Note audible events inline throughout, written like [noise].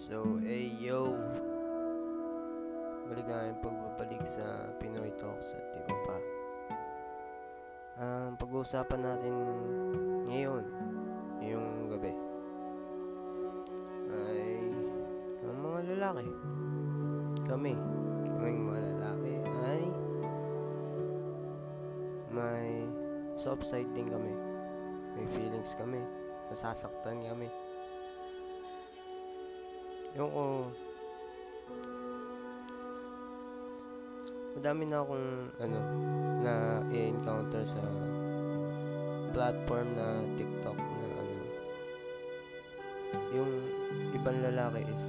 So, hey yo! Maligayang pagbabalik sa Pinoy Talks at di ba pa. Ang pag-uusapan natin ngayon, ngayong gabi, ay ang mga lalaki. Kami, kaming mga lalaki ay may soft side din kami. May feelings kami. Nasasaktan kami. Ko, madami na akong ano na i-encounter sa platform na TikTok na ano. Yung ibang lalaki is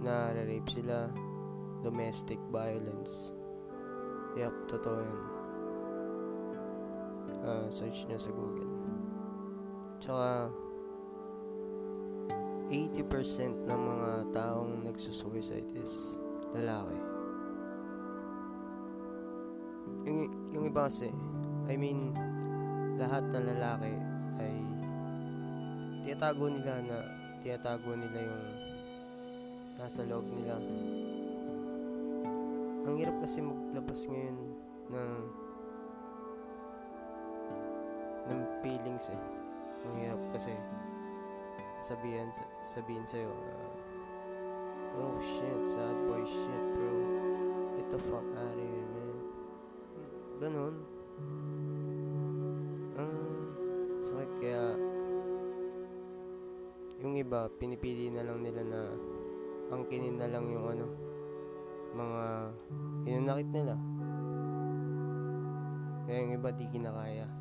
na rape sila. Domestic violence. Yep totoo yun. Ah, search nyo sa google. Tsaka 80% ng mga taong nagsusuicide is lalaki. Yung, yung iba kasi, I mean, lahat ng lalaki ay tiyatago nila na tiyatago nila yung nasa loob nila. Ang hirap kasi maglabas ngayon ng ng feelings eh. Ang hirap kasi sabihin sabihin sa iyo oh shit sad boy shit bro. Get the fuck out of here man. Ganun. Ang sakit kaya yung iba pinipili na lang nila na angkinin na lang yung ano mga hinanakit nila. Kaya yung iba di kinakaya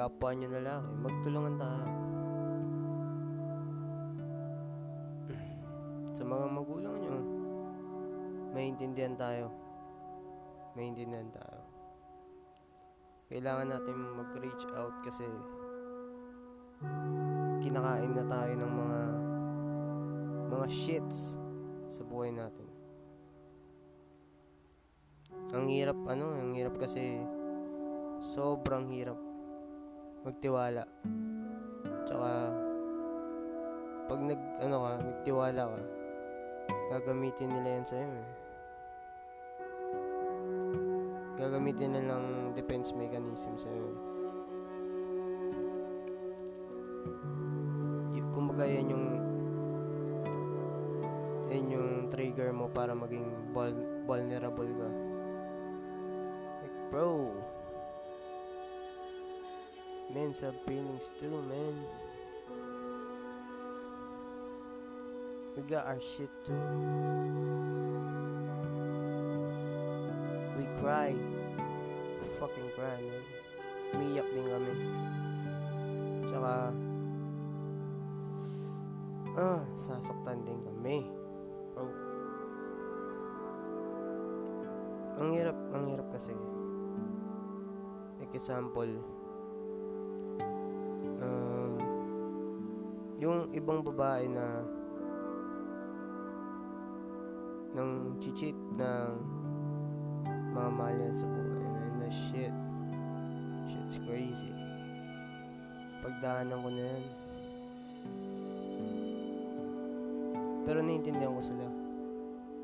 kapwa nyo lalaki. Magtulungan tayo. sa mga magulang nyo, maintindihan tayo. Maintindihan tayo kailangan natin mag-reach out kasi kinakain na tayo ng mga mga shits sa buhay natin. Ang hirap ano, ang hirap kasi sobrang hirap magtiwala. Tsaka pag nag ano ka, nagtiwala ka, gagamitin nila yan sa'yo eh gagamitin na lang defense mechanism sa yun. Y- kumbaga yan yung yan yung trigger mo para maging vul- vulnerable ka. Like, bro, men have feelings too, man. We got our shit too. We cry. Fucking cry, man. Umiyak din kami. Tsaka, ah, sasaktan din kami. Bro. Ang hirap, ang hirap kasi. Like example, yung ibang babae na nang chichit ng mga mahal niya sa buhay man na shit. Shit's crazy. Pagdaanan ko na yan pero naiintindihan ko sila.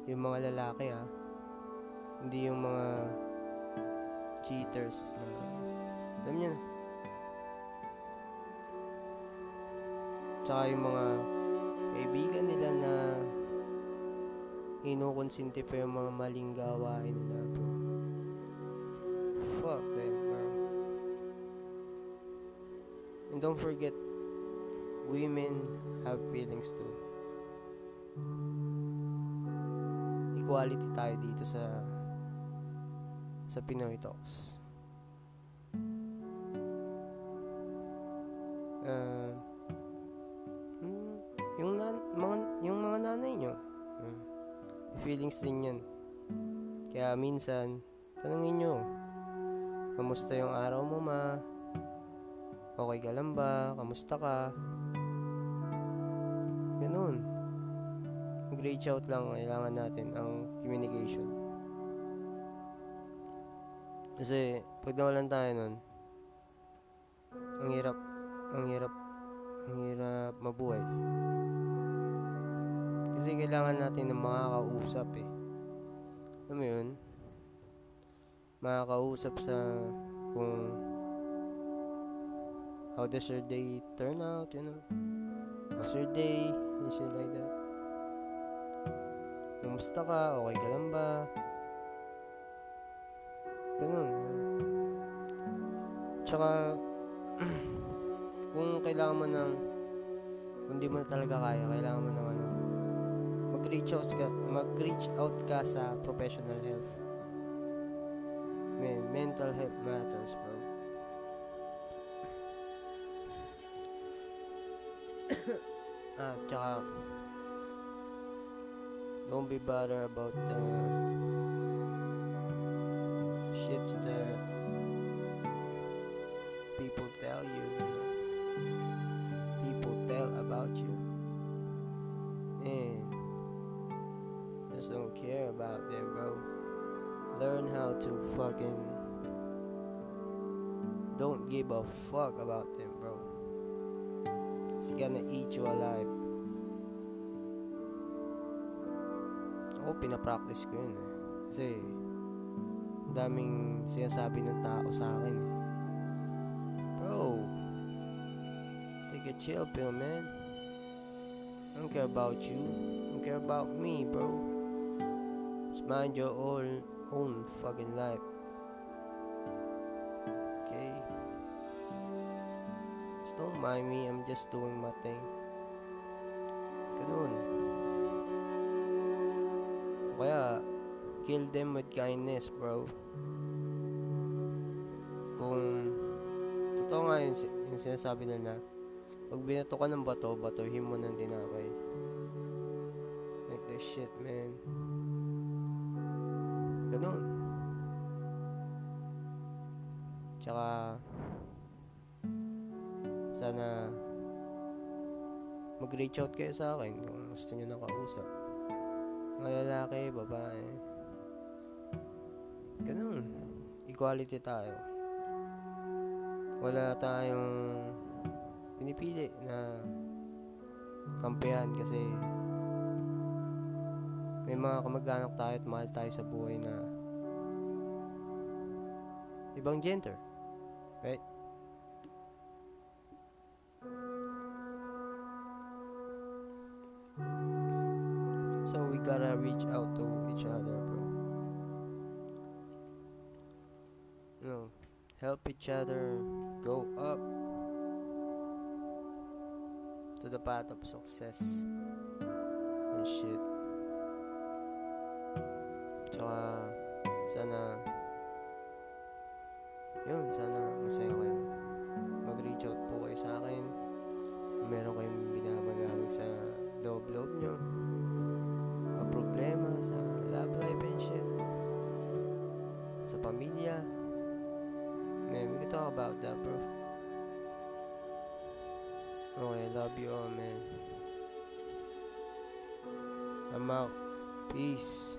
Yung mga lalaki ha? Hindi yung mga cheaters na alam niyo na tsaka yung mga kaibigan nila na inukonsinti pa yung mga maling gawain nila fuck them bro. And don't forget women have feelings too. Equality tayo dito sa sa Pinoy Talks. Uh, feelings din yan kaya minsan tanungin nyo kamusta yung araw mo ma Okay ka lang ba? Kamusta ka? Ganun. Mag-reach out lang kailangan natin ang communication. Kasi pag nawalan tayo nun, ang hirap, ang hirap, ang hirap mabuhay. Kasi kailangan natin ng makakausap eh. Alam mo yun? Makakausap sa kung how does your day turn out, you know? How's your day? And shit like that. Kumusta ka? Okay ka lang ba? Ganun. Tsaka, [clears throat] kung kailangan mo ng, kung di mo na talaga kaya, kailangan mo ng mag-reach out ka, mag-reach out ka sa professional health. Man, mental health matters, bro. [coughs] ah, tsaka, don't be bothered about the shits that people tell you, people tell about you, just don't care about them, bro. Learn how to fucking don't give a fuck about them, bro. It's gonna eat you alive. Ako, pinapractice ko yun eh. Kasi, daming sinasabi ng tao sa akin. Bro, take a chill pill, man. I don't care about you. I don't care about me, bro. Mind your own, own fucking life. Okay? Just don't mind me. I'm just doing my thing. Ganun. Kaya, kill them with kindness, bro. Kung, totoo nga yun, si- yung sinasabi nila, pag binato ka ng bato, batuhin mo ng tinapay. Like that shit, man. Ganun. Tsaka, sana, mag-reach out kayo sa akin kung gusto nyo na kausap. Mga lalaki, babae. Ganun. Equality tayo. Wala tayong pinipili na kampihan kasi may mga kamag-anak tayo at mahal tayo sa buhay na ibang gender. Right? So we gotta reach out to each other, bro. You know, help each other go up to the path of success and shit. Sa pamilya. Man, we can talk about that, bro. Okay, love you all, man. I'm out. Peace.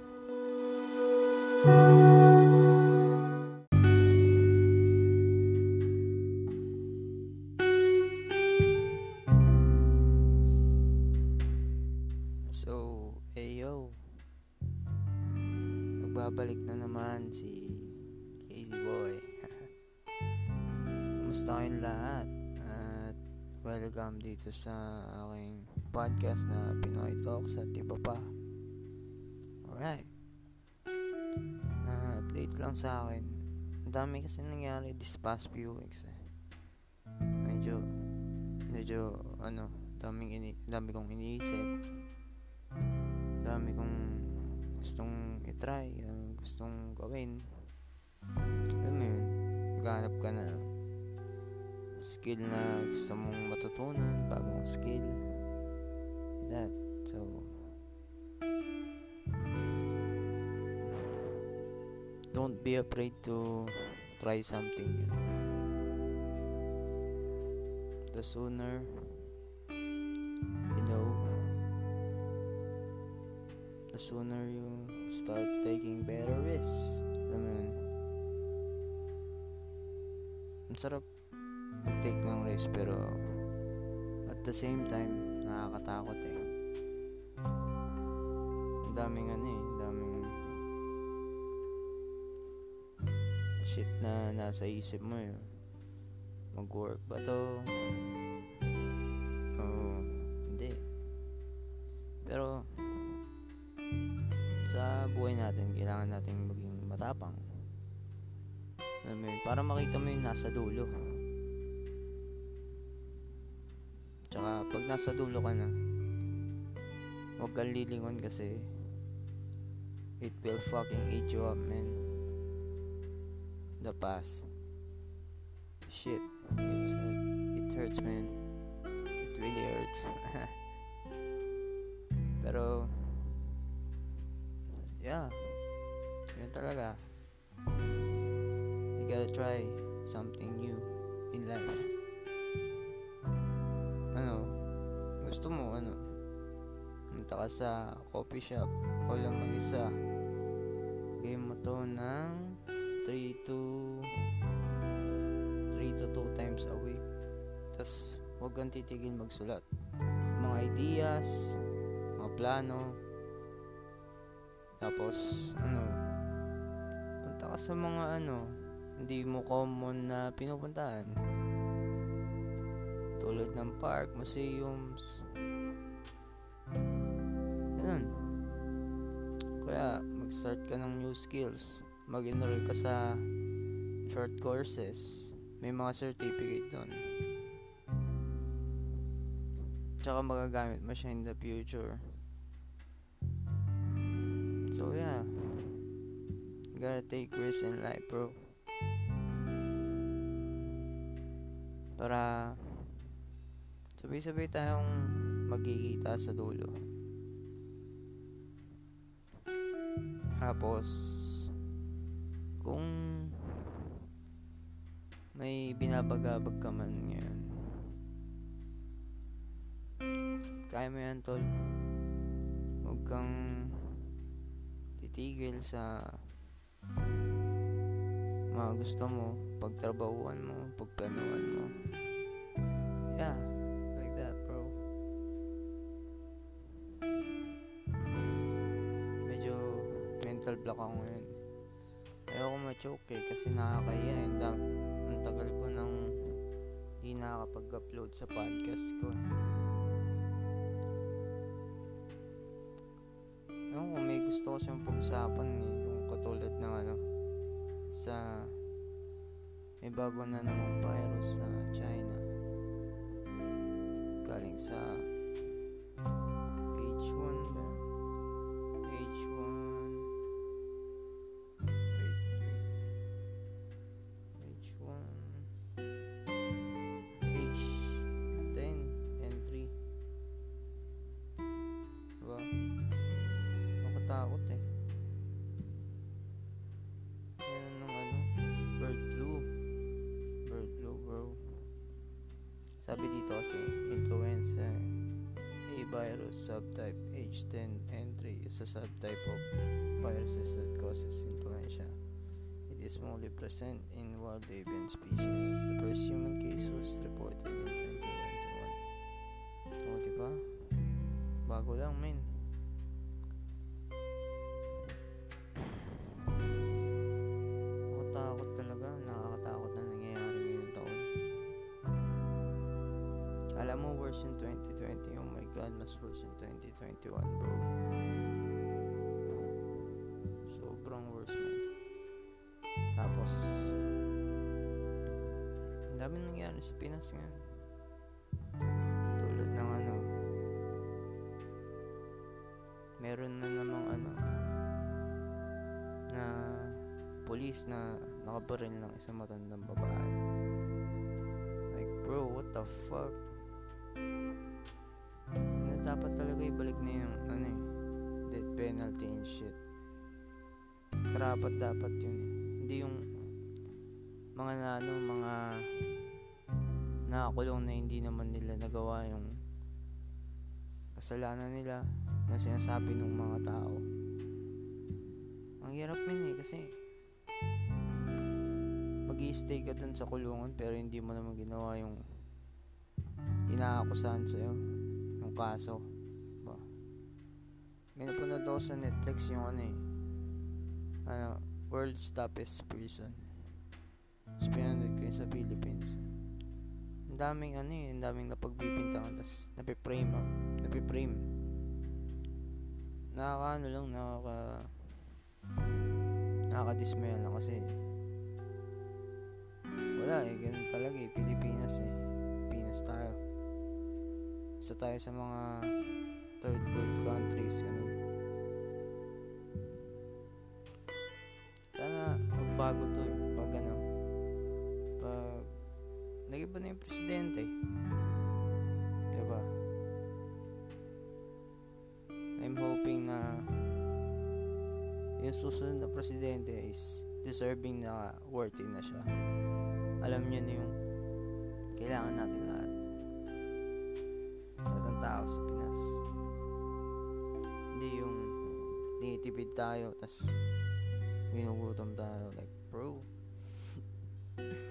So, ayo. Magbabalik na naman si welcome dito sa aking podcast na Pinoy Talks at iba pa. Alright. Na update lang sa akin. Ang dami kasi nangyari this past few weeks eh. Medyo, medyo, ano, daming ini, dami kong iniisip. Dami kong gustong itry, gustong gawin. Alam mo yun, maghanap ka na skill na gusto mong matutunan, bagong skill. That, so, don't be afraid to try something new. the sooner you know the sooner you start taking better risks alam mo yun ang sarap mag-take ng risk pero at the same time nakakatakot eh. Daming ano eh daming shit na nasa isip mo eh. Mag-work ba to? Oh hindi. Pero sa buhay natin kailangan natin maging matapang. Mo yun, para makita mo yung nasa dulo tsaka pag nasa dulo ka na huwag kang lilingon kasi it will fucking eat you up man. The past. Shit. It hurt. It hurts man. It really hurts. [laughs] Pero yeah. Yun talaga. You gotta try something new in life gusto mo ano? Punta ka sa coffee shop. O lang mag-isa. Game mo to ng 3 to 3 to 2 times a week. Tas huwag kang titigil magsulat. Mga ideas mga plano. Tapos ano punta ka sa mga ano hindi mo common na pinupuntahan tulad ng park, museums. Ganun. Kaya mag-start ka ng new skills. Mag-enroll ka sa short courses. May mga certificate doon tsaka magagamit mo siya in the future. So yeah. You gotta take risks in life bro. Para sabay-sabay tayong magkikita sa dulo. Tapos kung may binabagabag ka man ngayon kaya mo yan tol. Huwag kang titigil sa mga gusto mo pagtrabahuan mo pagplanuhan mo. Yeah block ako ngayon ayoko ma-choke eh kasi nakakaya eh ang, ang tagal ko nang di nakakapag-upload sa podcast ko Ewan ko, may gusto ko siyang pag-usapan eh. Yung katulad ng ano, sa may bago na namang virus sa China. Galing sa Sabi dito kasi, influenza A virus subtype H10N3 is a subtype of viruses that causes influenza. It is mostly present in wild avian species. The first human case was reported in 2021. O, diba? Bago lang, men. Alam mo, worse in 2020. Oh my God, mas worse in 2021, bro. Sobrang worse, man. Tapos, ang dami nangyayari sa Pinas ngayon. Tulad ng ano, meron na namang ano, na police na nakabaril ng isang matandang babae. Like, bro, what the fuck? Na dapat talaga ibalik na yung, ano eh, death penalty and shit. Karapat dapat yun eh. Hindi yung mga na, ano, mga nakakulong na hindi naman nila nagawa yung kasalanan nila na sinasabi ng mga tao. Ang hirap min eh kasi mag stay ka dun sa kulungan pero hindi mo naman ginawa yung inaakusahan sa'yo yung kaso. Ba? May napanood ako sa Netflix yung ano eh ano, World's Toughest Prison. Tapos pinanood ko yun sa Philippines. Ang daming ano eh, ang daming napagbibintangan. Tapos napiprame ah. Napiprame. Nakaka ano lang, nakaka nakakadismaya lang kasi wala eh, ganun talaga eh, Pilipinas eh. Pilipinas tayo. Isa tayo sa mga third world countries, ganun. Sana magbago to eh, pag ano, pag nag-iba na yung presidente. Diba? I'm hoping na yung susunod na presidente is deserving na worthy na siya. Alam niyo na yung kailangan natin tao sa Pinas. Hindi yung tinitipid tayo, tas ginugutom tayo. Like, bro, [laughs]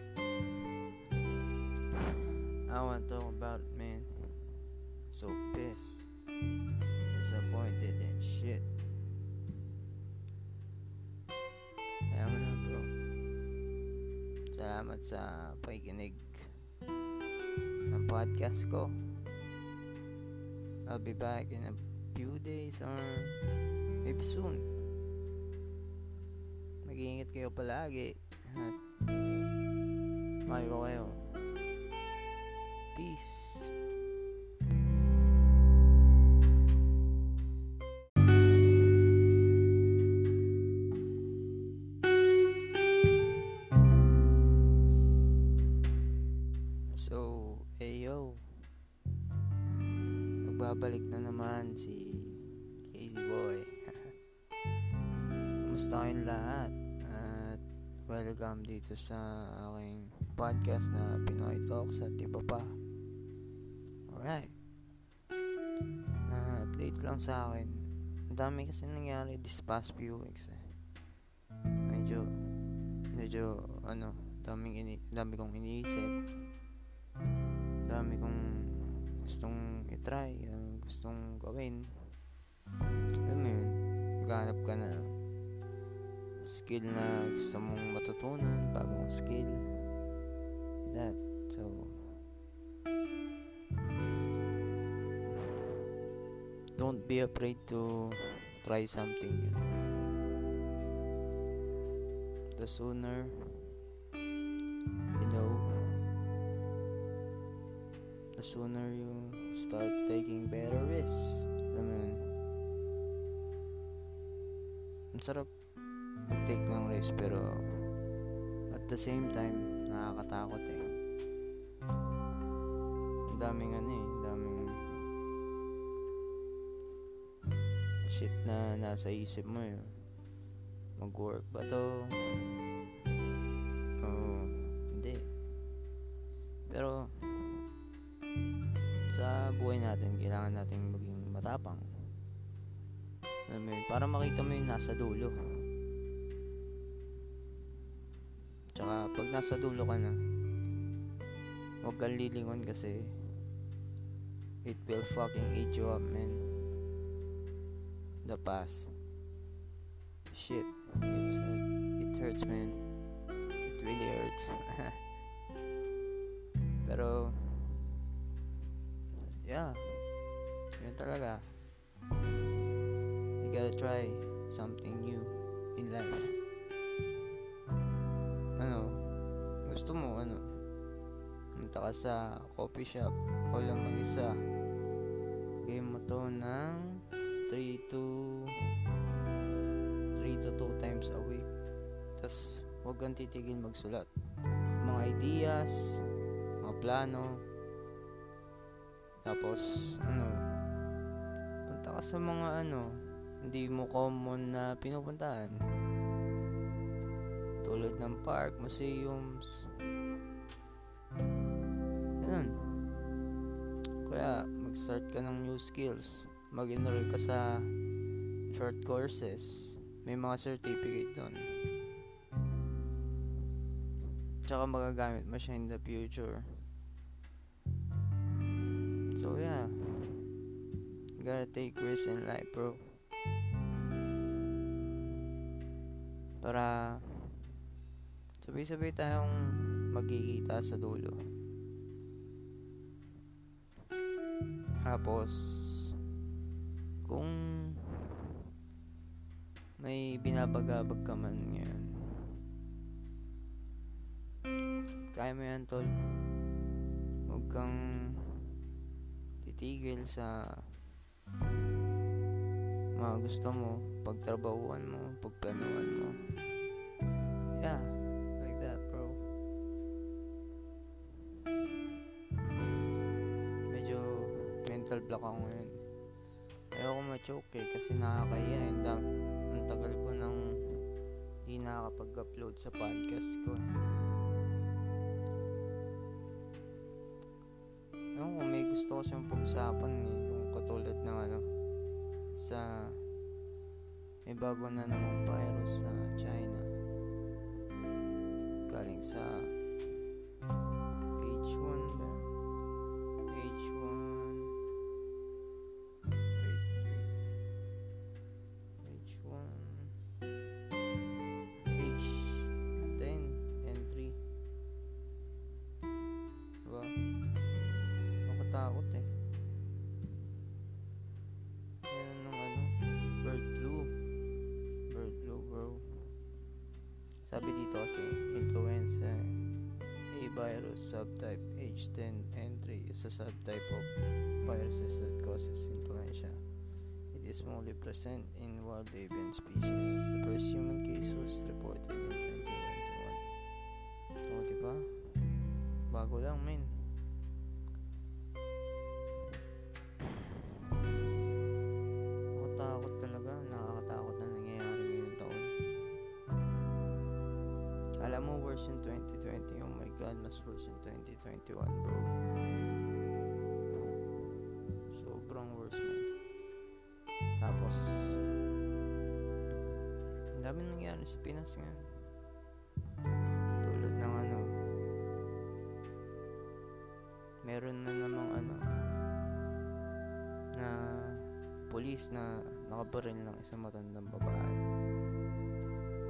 I want to talk about it, man. So pissed. Disappointed and shit. Kaya mo na, bro. Salamat sa pakikinig ng podcast ko. I'll be back in a few days or maybe soon. Mag-iingat kayo palagi. At mahal kayo. Peace. Si Casey Boy. [laughs] Kumusta kayong lahat? At welcome dito sa aking podcast na Pinoy Talks at iba pa. Alright. Na update lang sa akin. Ang dami kasi nangyari this past few weeks eh. Medyo, medyo, ano, daming ini, dami kong iniisip. Dami kong gustong itry, gustong gawin. Alam mo yun, maghanap ka na skill na gusto mong matutunan, bagong skill. That, so, don't be afraid to try something new. The sooner sooner you start taking better risks. Alam mo yun? Ang sarap mag-take ng risk pero at the same time, nakakatakot eh. Ang daming ano eh, daming shit na nasa isip mo eh. Mag-work ba to? Matapang. Alam mo yun, para makita mo yung nasa dulo. Tsaka pag nasa dulo ka na, huwag kang lilingon kasi it will fucking eat you up, man. The past. Shit. It, hurt. it hurts, man. It really hurts. [laughs] Pero, yeah. Talaga. You gotta try something new in life. Ano, gusto mo, ano, punta ka sa coffee shop, o lang mag-isa. Game mo to ng 3 to 3 to 2 times a week. Tapos, huwag kang titigil magsulat. Mga ideas, mga plano, tapos, ano, ka sa mga ano, hindi mo common na pinupuntahan. Tulad ng park, museums. Ganun. Kaya, mag-start ka ng new skills. Mag-enroll ka sa short courses. May mga certificate doon. Tsaka magagamit mo siya in the future. So yeah. Gotta take risks in life, bro. Para sabay-sabay tayong magkikita sa dulo. Tapos, kung may binabagabag ka man ngayon, kaya mo yan, tol. Huwag kang titigil sa mga gusto mo, pagtrabahuan mo, pagplanuhan mo. Yeah, like that, bro. Medyo mental block ako ngayon. Ayoko ma-choke eh, kasi nakakaya eh. Dam- ang tagal ko nang di nakakapag-upload sa podcast ko. Ewan may gusto ko siyang pag-usapan eh. Yung katulad ng ano, sa may bago na namang virus sa China. Galing sa H1 ba? Sabi dito kasi, influenza A virus subtype H10N3 is a subtype of viruses that causes influenza. It is mostly present in wild avian species. The first human case was reported in 2021. O, diba? Bago lang, men. Oh my God, mas worse in 2021, bro. Sobrang worse, man. Tapos, ang dami nangyari sa Pinas ngayon. Tulad ng ano, meron na namang ano, na police na nakabaril ng isang matandang babae.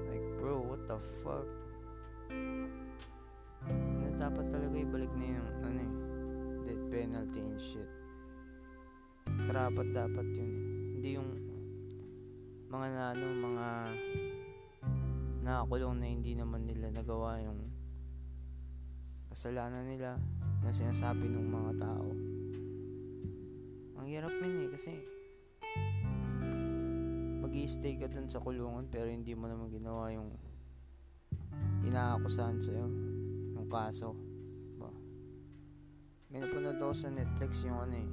Like, bro, what the fuck? Dapat talaga ibalik na yung, ano eh, death penalty and shit. Karapat dapat yun eh. Hindi yung mga na, ano, mga nakakulong na hindi naman nila nagawa yung kasalanan nila na sinasabi ng mga tao. Ang hirap min eh kasi mag stay ka dun sa kulungan pero hindi mo naman ginawa yung inaakusahan sa'yo yung kaso ba? May napanood ako sa Netflix yung ano eh.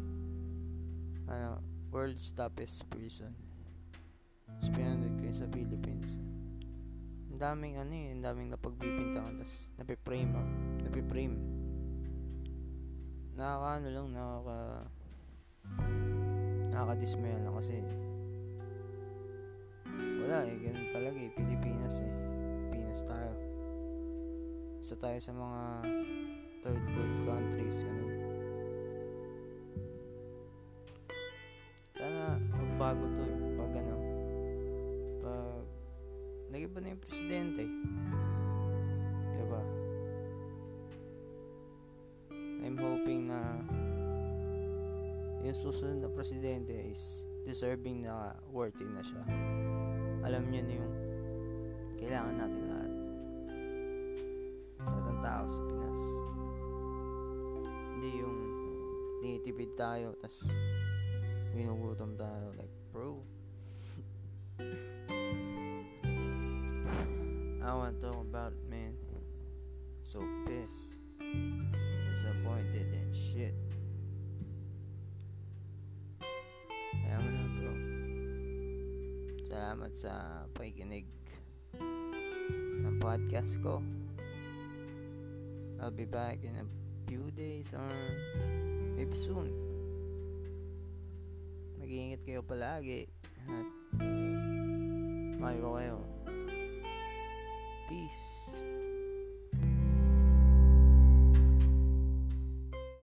Ano World's Toughest Prison. Tapos pinanood ko yun sa Philippines. Ang daming ano eh ang daming napagbibintangan tapos napiprame ah napiprame nakaka ano lang nakaka nakakadismaya lang kasi wala eh ganun talaga eh Pilipinas eh. Pilipinas tayo isa tayo sa mga third world countries ganun. Sana magbago to eh. Pag ano pag nagiba na yung presidente. Diba? I'm hoping na yung susunod na presidente is deserving na worthy na siya. Alam niyo na yung kailangan natin tao sa Pinas. Hindi yung tinitipid tayo tas ginugutom tayo like bro. [laughs] I wanna talk about it man. So pissed. Disappointed and shit. Kaya mo na bro. Salamat sa pakikinig ng podcast ko I'll be back in a few days or maybe soon. Mag-iingat kayo palagi at mahal ko kayo. Peace.